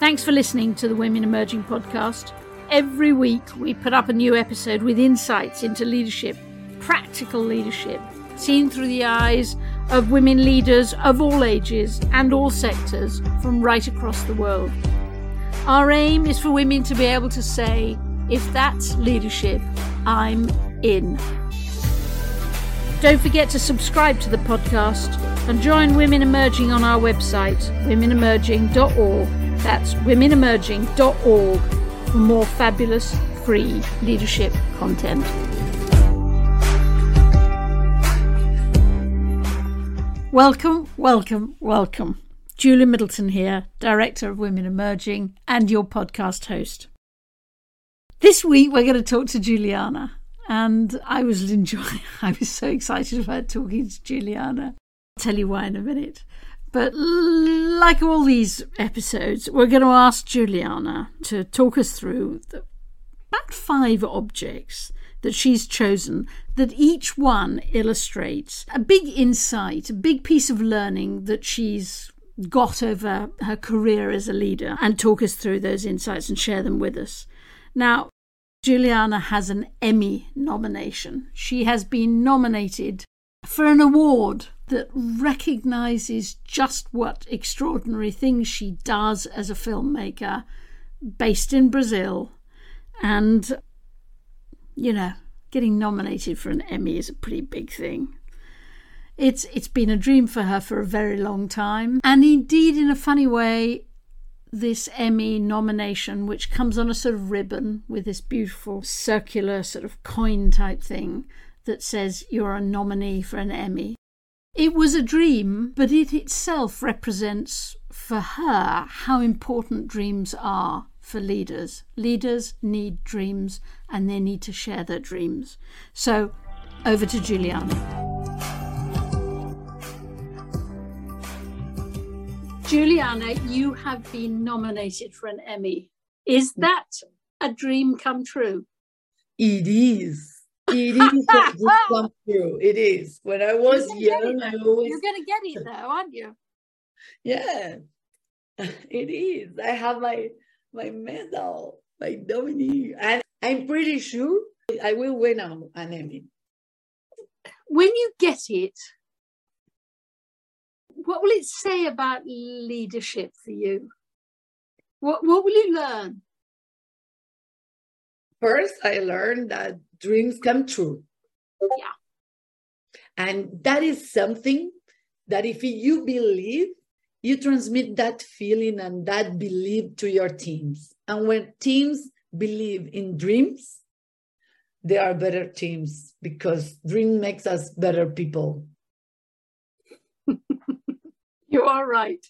Thanks for listening to the Women Emerging podcast. Every week, we put up a new episode with insights into leadership, practical leadership, seen through the eyes of women leaders of all ages and all sectors from right across the world. Our aim is for women to be able to say, if that's leadership, I'm in. Don't forget to subscribe to the podcast and join Women Emerging on our website, womenemerging.org. That's womenemerging.org for more fabulous free leadership content. Welcome, welcome, welcome. Julie Middleton here, Director of Women Emerging and your podcast host. This week we're going to talk to Juliana, and I was enjoying, I was so excited about talking to Juliana. I'll tell you why in a minute. But like all these episodes, we're going to ask Juliana to talk us through the, about five objects that she's chosen, that each one illustrates a big insight, a big piece of learning that she's got over her career as a leader, and talk us through those insights and share them with us. Now, Juliana has an Emmy nomination. She has been nominated for an award that recognizes just what extraordinary things she does as a filmmaker based in Brazil and you know, getting nominated for an Emmy is a pretty big thing. It's it's been a dream for her for a very long time, and indeed, in a funny way, this Emmy nomination, which comes on a sort of ribbon with this beautiful circular sort of coin type thing that says you're a nominee for an Emmy. It was a dream, but it itself represents for her how important dreams are for leaders. Leaders need dreams and they need to share their dreams. So, over to Juliana. Juliana, you have been nominated for an Emmy. Is that a dream come true? It is. It is come true. It is. When I was young, I always. You're going to get it though, aren't you? Yeah, it is. I have my my medal, my nominee. And I'm pretty sure I will win an Emmy. When you get it, what will it say about leadership for you? What, what will you learn? First, I learned that dreams come true. Yeah. And that is something that if you believe, you transmit that feeling and that belief to your teams. And when teams believe in dreams, they are better teams because dream makes us better people. you are right.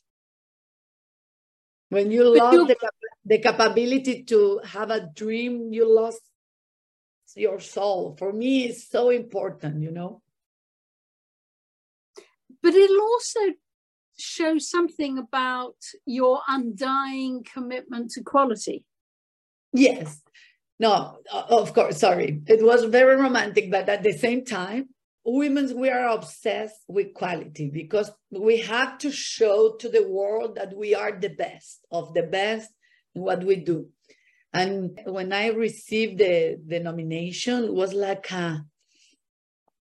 When you lose the, the capability to have a dream, you lost your soul. For me, it's so important, you know. But it'll also show something about your undying commitment to quality. Yes. No, uh, of course, sorry. It was very romantic, but at the same time, women, we are obsessed with quality because we have to show to the world that we are the best of the best in what we do. And when I received the, the nomination, was like a,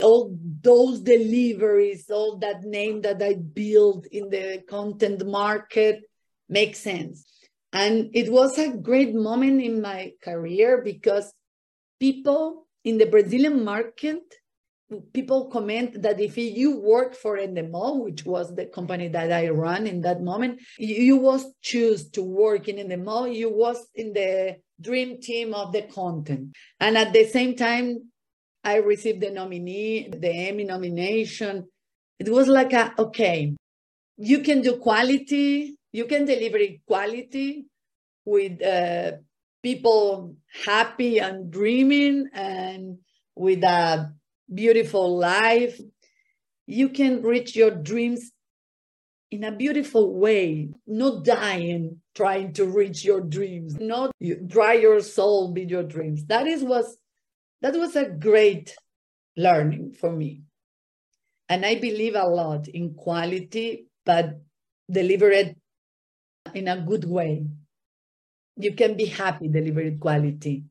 all those deliveries, all that name that I built in the content market makes sense. And it was a great moment in my career because people in the Brazilian market, people comment that if you work for Endemol, which was the company that I run in that moment, you was choose to work in Endemol, you was in the dream team of the content. And at the same time, I received the nominee, the Emmy nomination. It was like, a, okay, you can do quality, you can deliver quality with uh, people happy and dreaming and with a beautiful life. You can reach your dreams in a beautiful way, not dying trying to reach your dreams, not you dry your soul with your dreams. That is was that was a great learning for me. And I believe a lot in quality, but deliver it in a good way. you can be happy delivering quality.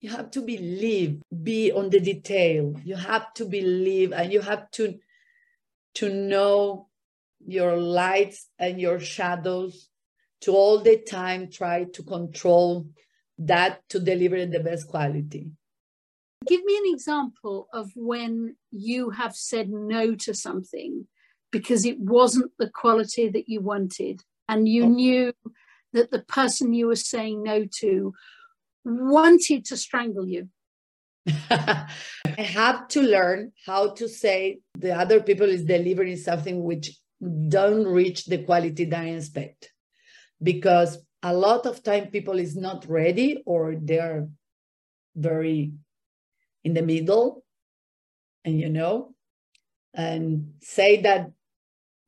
You have to believe, be on the detail. You have to believe and you have to, to know your lights and your shadows to all the time try to control that to deliver the best quality. Give me an example of when you have said no to something because it wasn't the quality that you wanted and you oh. knew that the person you were saying no to wanted to strangle you. I have to learn how to say the other people is delivering something which don't reach the quality that I expect. Because a lot of time people is not ready or they're very in the middle and you know and say that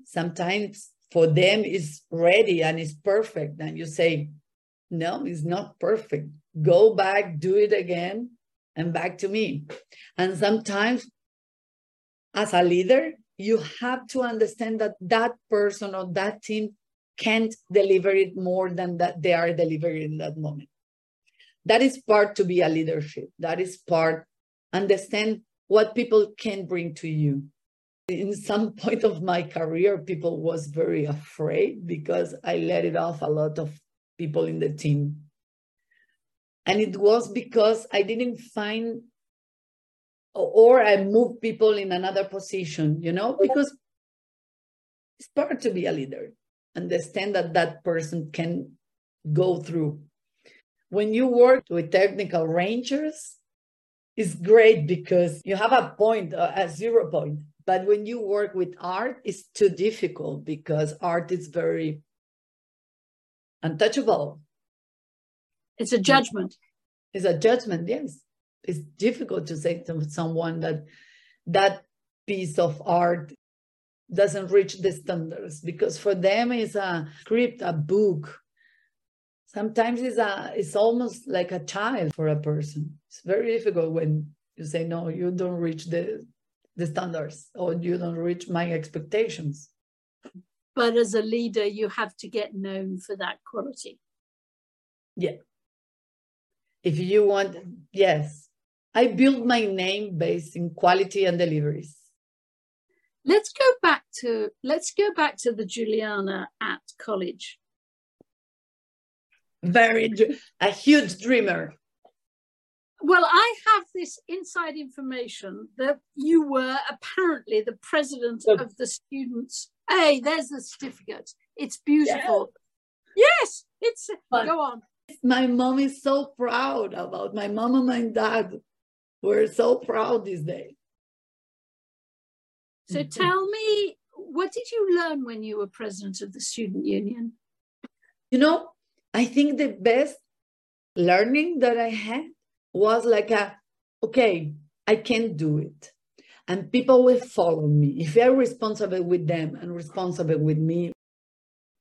sometimes for them is ready and is perfect and you say no it's not perfect go back do it again and back to me. And sometimes as a leader you have to understand that that person or that team can't deliver it more than that they are delivering in that moment. That is part to be a leadership. That is part understand what people can bring to you. In some point of my career people was very afraid because i let it off a lot of people in the team and it was because i didn't find or i moved people in another position you know because it's part to be a leader understand that that person can go through when you work with technical rangers it's great because you have a point uh, a zero point but when you work with art, it's too difficult because art is very untouchable. It's a judgment. It's a judgment, yes. It's difficult to say to someone that that piece of art doesn't reach the standards because for them it's a script, a book. Sometimes it's a it's almost like a child for a person. It's very difficult when you say no, you don't reach the the standards or you don't reach my expectations. But as a leader, you have to get known for that quality. Yeah. If you want, yes. I build my name based in quality and deliveries. Let's go back to let's go back to the Juliana at college. Very a huge dreamer. Well, I have this inside information that you were apparently the president of the students. Hey, there's the certificate. It's beautiful. Yes, it's but go on. My mom is so proud about my mom and my dad. We're so proud this day. So mm-hmm. tell me, what did you learn when you were president of the student union? You know, I think the best learning that I had was like a okay i can do it and people will follow me if they're responsible with them and responsible with me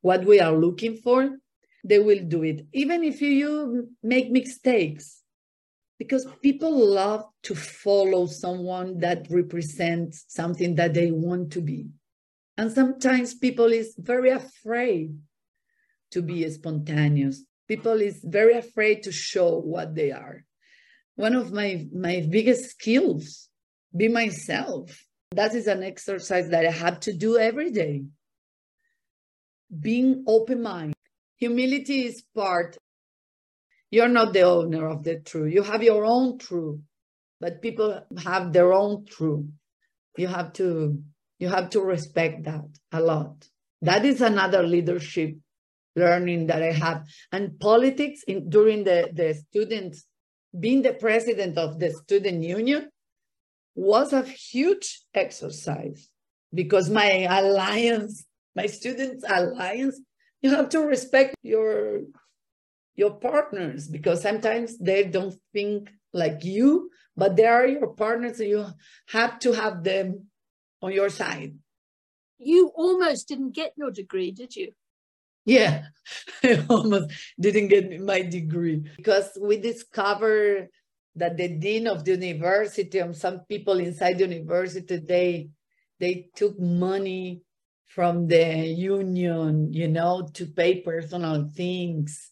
what we are looking for they will do it even if you make mistakes. Because people love to follow someone that represents something that they want to be. And sometimes people is very afraid to be spontaneous. People is very afraid to show what they are. One of my my biggest skills be myself. That is an exercise that i have to do every day. Being open mind humility is part you're not the owner of the truth you have your own truth but people have their own truth you have to you have to respect that a lot. That is another leadership learning that i have. And politics in, during the the students being the president of the student union was a huge exercise because my alliance, my students' alliance, you have to respect your your partners because sometimes they don't think like you, but they are your partners, and you have to have them on your side. You almost didn't get your degree, did you? Yeah, I almost didn't get my degree because we discovered that the dean of the university and some people inside the university they they took money from the union, you know, to pay personal things.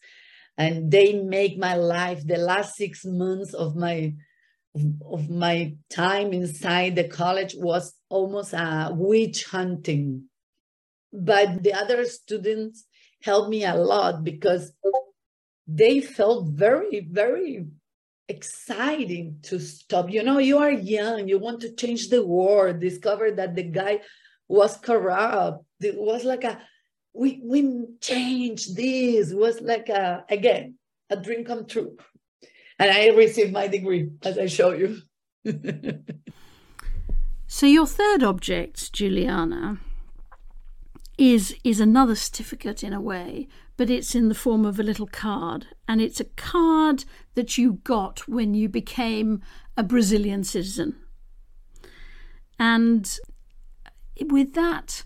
and they make my life the last six months of my of my time inside the college was almost a witch hunting but the other students helped me a lot because they felt very very exciting to stop you know you are young you want to change the world discover that the guy was corrupt. It was like a we we changed this. It was like a again a dream come true. And i received my degree as i show you. So your third object juliana is is another certificate in a way but it's in the form of a little card. And it's a card that you got when you became a brazilian citizen. And with that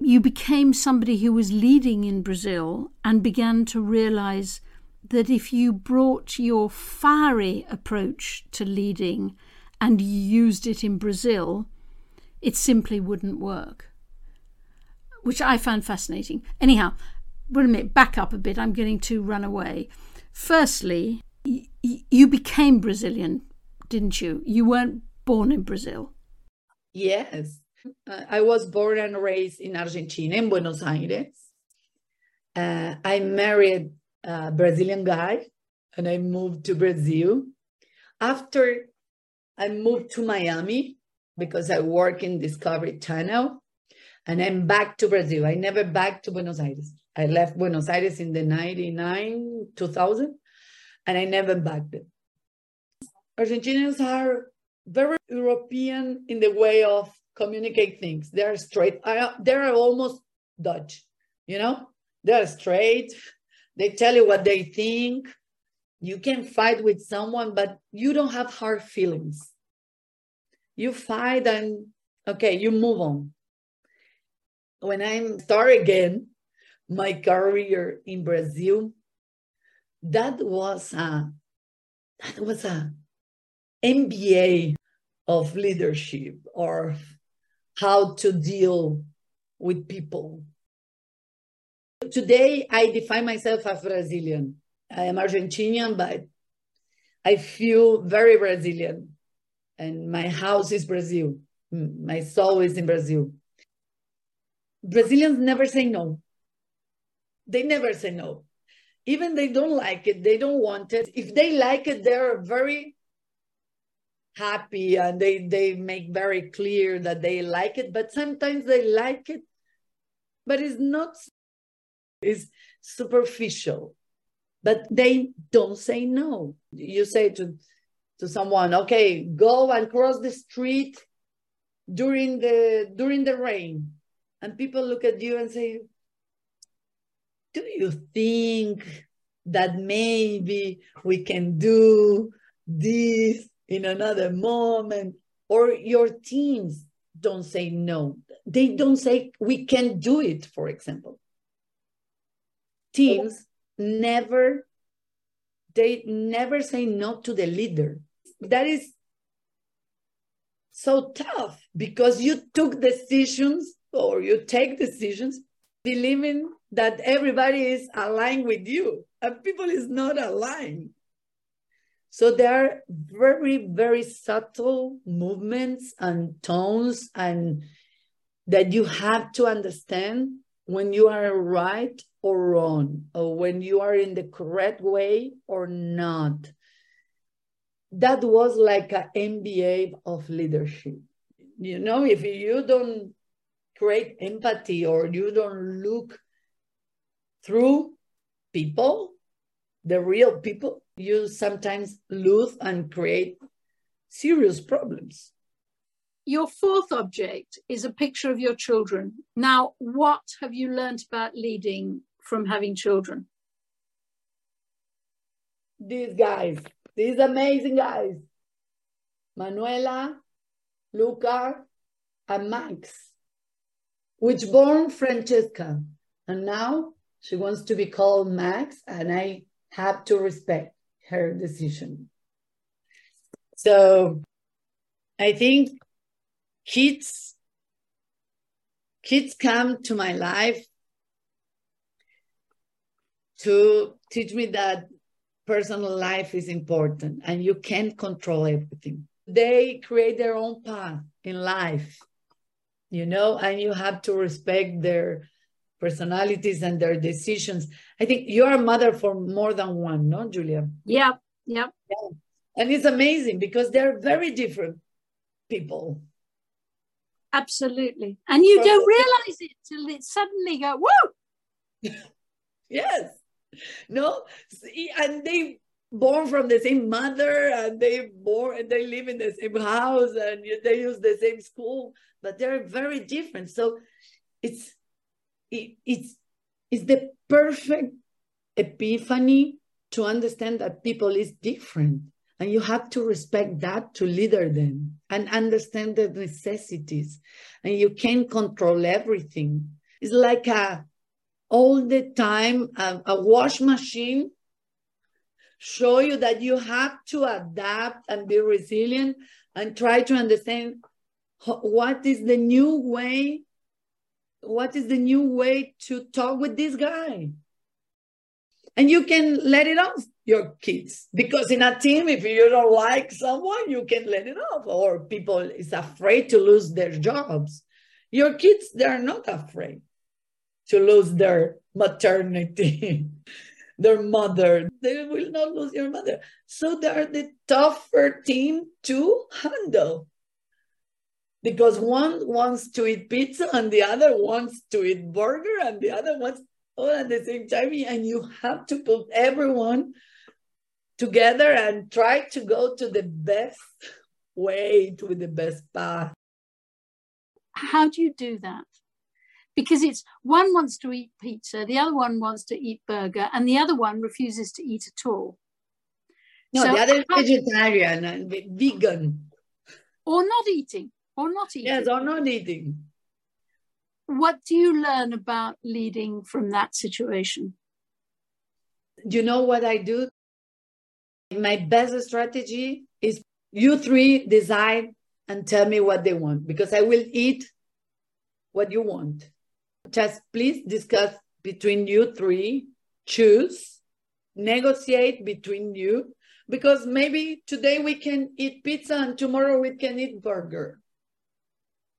you became somebody who was leading in Brazil and began to realize that if you brought your fiery approach to leading and used it in Brazil, it simply wouldn't work. Which I found fascinating. Anyhow, wait a minute, back up a bit. I'm getting to run away. Firstly, you became Brazilian, didn't you? You weren't born in Brazil. Yes. Uh, I was born and raised in Argentina, in Buenos Aires. Uh, I married a Brazilian guy and I moved to Brazil. After I moved to Miami because I work in Discovery Channel and I'm back to Brazil. I never back to Buenos Aires. I left Buenos Aires in the 99, 2000, and I never backed it. Argentinians are very European in the way of communicate things. They're straight. They're almost Dutch, you know? They're straight. They tell you what they think. You can fight with someone, but you don't have hard feelings. You fight and, okay, you move on. When I start again my career in Brazil, that was a, that was a MBA of leadership or how to deal with people. Today, I define myself as Brazilian. I am Argentinian, but I feel very Brazilian. And my house is Brazil. Mm, my soul is in Brazil. Brazilians never say no. They never say no. Even they don't like it, they don't want it. If they like it, they're very happy and they they make very clear that they like it but sometimes they like it but it's not it's superficial. But they don't say no. You say to to someone okay go and cross the street during the during the rain. And people look at you and say do you think that maybe we can do this in another moment, or your teams don't say no. They don't say we can't do it, for example. Teams never they never say no to the leader. That is so tough because you took decisions or you take decisions believing that everybody is aligned with you and people is not aligned so there are very, very subtle movements and tones and that you have to understand when you are right or wrong, or when you are in the correct way or not. That was like an MBA of leadership. You know, if you don't create empathy or you don't look through people, the real people, you sometimes lose and create serious problems. Your fourth object is a picture of your children. Now, what have you learned about leading from having children? These guys, these amazing guys Manuela, Luca, and Max, which born Francesca. And now she wants to be called Max, and I have to respect her decision. So I think kids kids come to my life to teach me that personal life is important and you can't control everything. They create their own path in life, you know, and you have to respect their personalities and their decisions. I think you're a mother for more than one, no, Julia? Yeah, yeah. yeah. And it's amazing because they're very different people. Absolutely. And you don't realize it till it suddenly go, whoa. yes. No, and they born from the same mother and they born and they live in the same house and they use the same school, but they're very different. So it's it, it's it's the perfect epiphany to understand that people is different and you have to respect that to leader them and understand the necessities and you can't control everything. It's like a all the time a, a wash machine show you that you have to adapt and be resilient and try to understand what is the new way what is the new way to talk with this guy? And you can let it off your kids because in a team if you don't like someone you can let it off or people is afraid to lose their jobs. Your kids they're not afraid to lose their maternity their mother. They will not lose your mother. So they're the tougher team to handle because one wants to eat pizza and the other wants to eat burger and the other wants all at the same time. And you have to put everyone together and try to go to the best way to the best path. How do you do that? Because it's one wants to eat pizza the other one wants to eat burger and the other one refuses to eat at all. No so the other is vegetarian and vegan. Or not eating or not eating. Yes, or not eating. What do you learn about leading from that situation? You know what I do? My best strategy is you three decide and tell me what they want because I will eat what you want. Just please discuss between you three, choose, negotiate between you because maybe today we can eat pizza and tomorrow we can eat burger.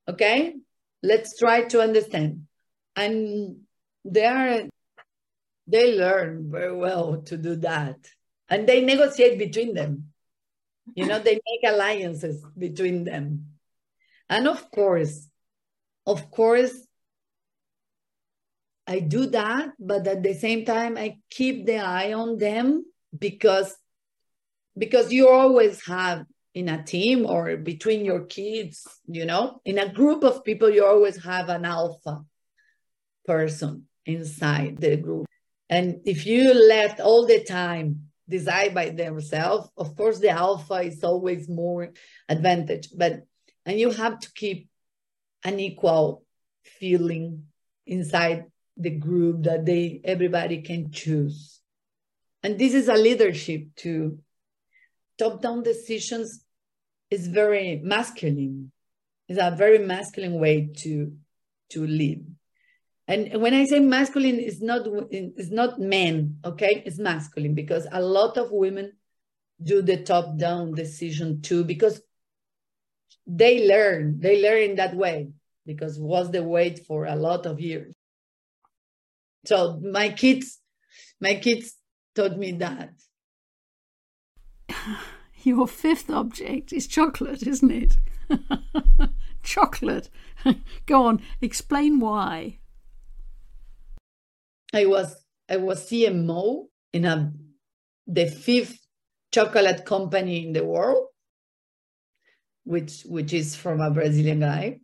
Okay, let's try to understand. And they are they learn very well to do that, and they negotiate between them. You know, they make alliances between them, and of course, of course, I do that, but at the same time, I keep the eye on them because because you always have in a team or between your kids, you know, in a group of people, you always have an alpha person inside the group. And if you left all the time decide by themselves, of course, the alpha is always more advantage. But and you have to keep an equal feeling inside the group that they everybody can choose. And this is a leadership too top-down decisions is very masculine. It's a very masculine way to to lead. And when I say masculine, it's not it's not men, okay? It's masculine because a lot of women do the top-down decision too because they learn they learn in that way because was the way for a lot of years. So my kids, my kids taught me that. Your fifth object is chocolate, isn't it? chocolate. Go on, explain why. I was I was CMO in a the fifth chocolate company in the world, which which is from a Brazilian guy.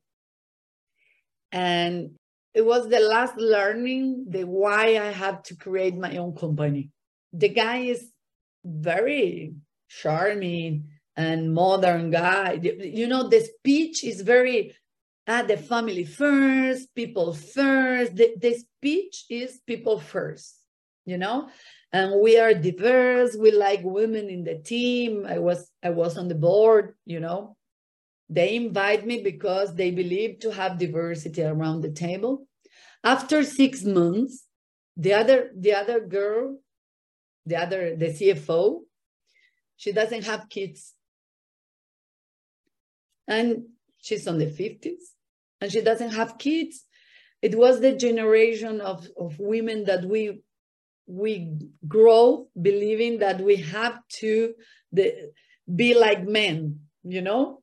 And it was the last learning the why I have to create my own company. The guy is very charming and modern guy. You know, the speech is very ah, the family first, people first. The, the speech is people first, you know? And we are diverse. We like women in the team. I was I was on the board, you know. They invite me because they believe to have diversity around the table. After six months, the other the other girl, the other the CFO, she doesn't have kids. And she's on the 50s and she doesn't have kids. It was the generation of, of women that we we grow believing that we have to the, be like men, you know?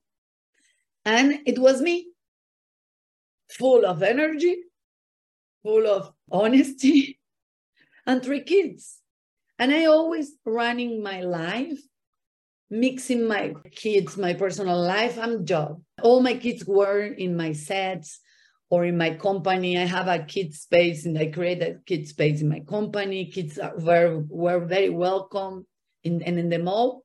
And it was me, full of energy, full of honesty, and three kids. And I always running my life, mixing my kids, my personal life and job. All my kids were in my sets or in my company. I have a kids space and I created a kids space in my company. Kids were, were very welcome in, and in the mall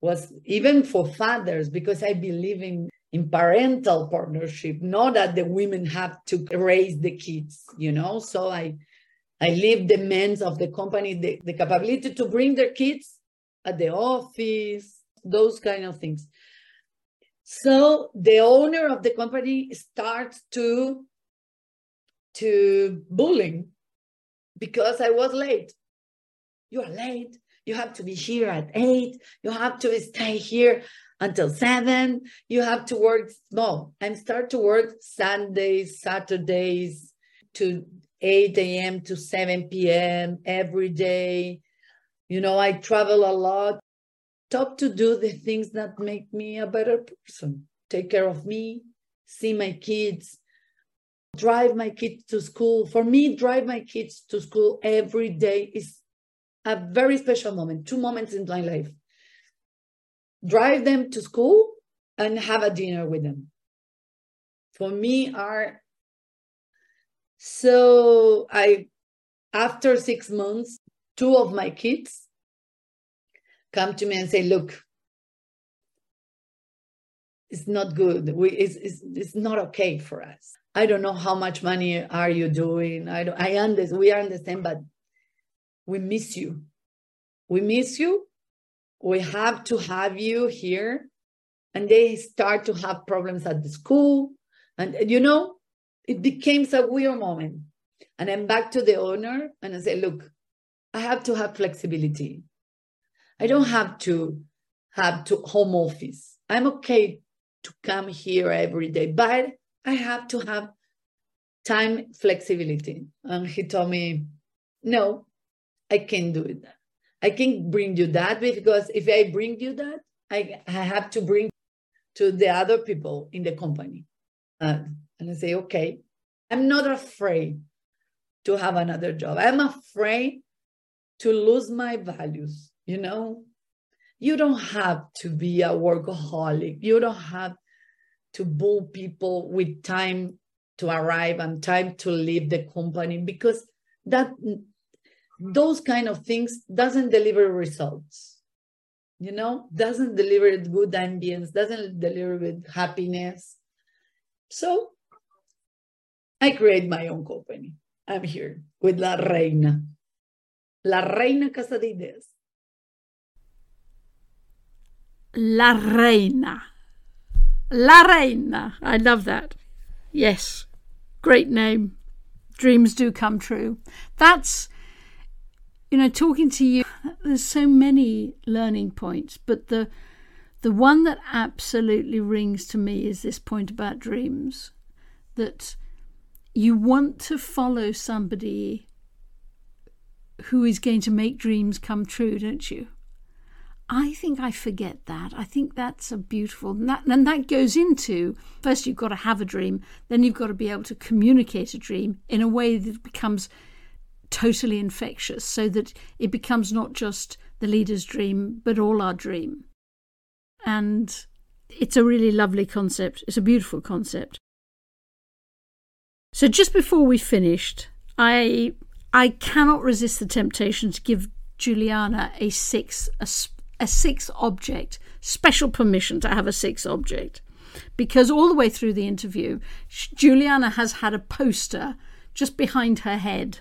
was even for fathers because I believe in in parental partnership, not that the women have to raise the kids, you know. So I I leave the men of the company the, the capability to bring their kids at the office, those kind of things. So the owner of the company starts to to bullying because I was late. You are late. You have to be here at eight. You have to stay here until seven. You have to work. No, and start to work Sundays, Saturdays to 8 a.m. to 7 p.m. every day. You know, I travel a lot. Stop to do the things that make me a better person. Take care of me see my kids drive my kids to school. For me drive my kids to school every day is a very special moment two moments in my life. Drive them to school and have a dinner with them. For me are so i after six months two of my kids come to me and say, look, it's not good. We, it's, it's, it's not okay for us. I don't know how much money are you doing. I don't, I understand, we understand, but we miss you. We miss you. We have to have you here. And they start to have problems at the school. And you know, it became a weird moment. And I'm back to the owner and I say, look, I have to have flexibility. I don't have to have to home office. I'm okay to come here every day, but I have to have time flexibility. And he told me, no, I can't do it. I can't bring you that because if I bring you that, I, I have to bring to the other people in the company. And I say, okay, I'm not afraid to have another job. I'm afraid to lose my values you know? You don't have to be a workaholic. You don't have to bull people with time to arrive and time to leave the company because that those kind of things doesn't deliver results you know? Doesn't deliver good ambience doesn't deliver with happiness. So i create my own company. I'm here with la reina la reina casa de ideas La Reina. La Reina. I love that. Yes. Great name. Dreams do come true. That's, you know, talking to you, there's so many learning points, but the the one that absolutely rings to me is this point about dreams that you want to follow somebody who is going to make dreams come true, don't you? I think I forget that. I think that's a beautiful, and that, and that goes into first you've got to have a dream, then you've got to be able to communicate a dream in a way that becomes totally infectious, so that it becomes not just the leader's dream, but all our dream. And it's a really lovely concept. It's a beautiful concept. So just before we finished, I I cannot resist the temptation to give Juliana a six a a sixth object, special permission to have a six object. Because all the way through the interview, Juliana has had a poster just behind her head.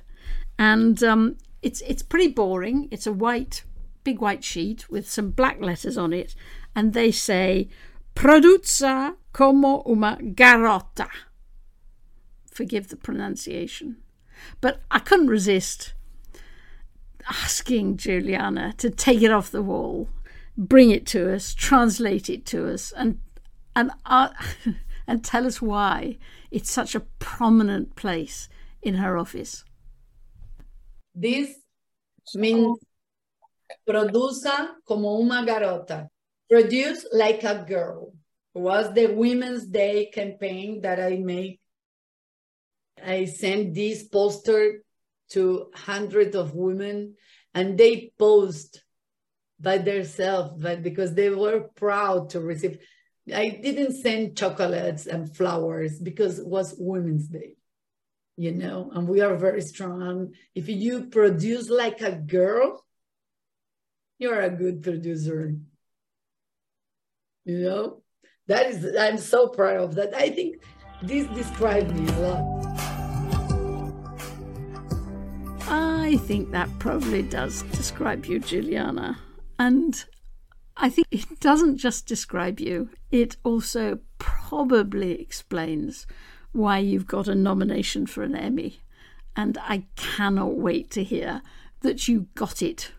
And um, it's, it's pretty boring. It's a white, big white sheet with some black letters on it. And they say, Produzza como una garota Forgive the pronunciation. But I couldn't resist asking Juliana to take it off the wall, bring it to us, translate it to us, and and uh, and tell us why it's such a prominent place in her office. This means como una garota, produce like a girl. Was the Women's Day campaign that I made. I sent this poster to hundreds of women and they posed by themselves but because they were proud to receive. I didn't send chocolates and flowers because it was women's day you know and we are very strong. If you produce like a girl you're a good producer you know? That is i'm so proud of that. I think this describes me a lot I think that probably does describe you, Juliana. And I think it doesn't just describe you, it also probably explains why you've got a nomination for an Emmy. And I cannot wait to hear that you got it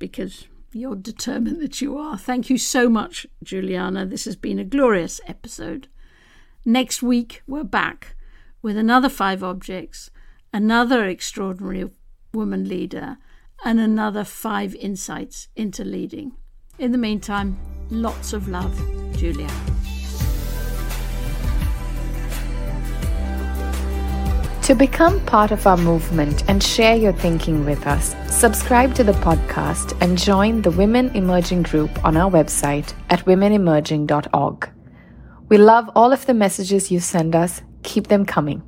because you're determined that you are. Thank you so much, Juliana. This has been a glorious episode. Next week, we're back with another five objects, another extraordinary woman leader, and another five insights into leading. In the meantime, lots of love, Julia. To become part of our movement and share your thinking with us, subscribe to the podcast and join the Women Emerging group on our website at womenemerging.org. We love all of the messages you send us. Keep them coming.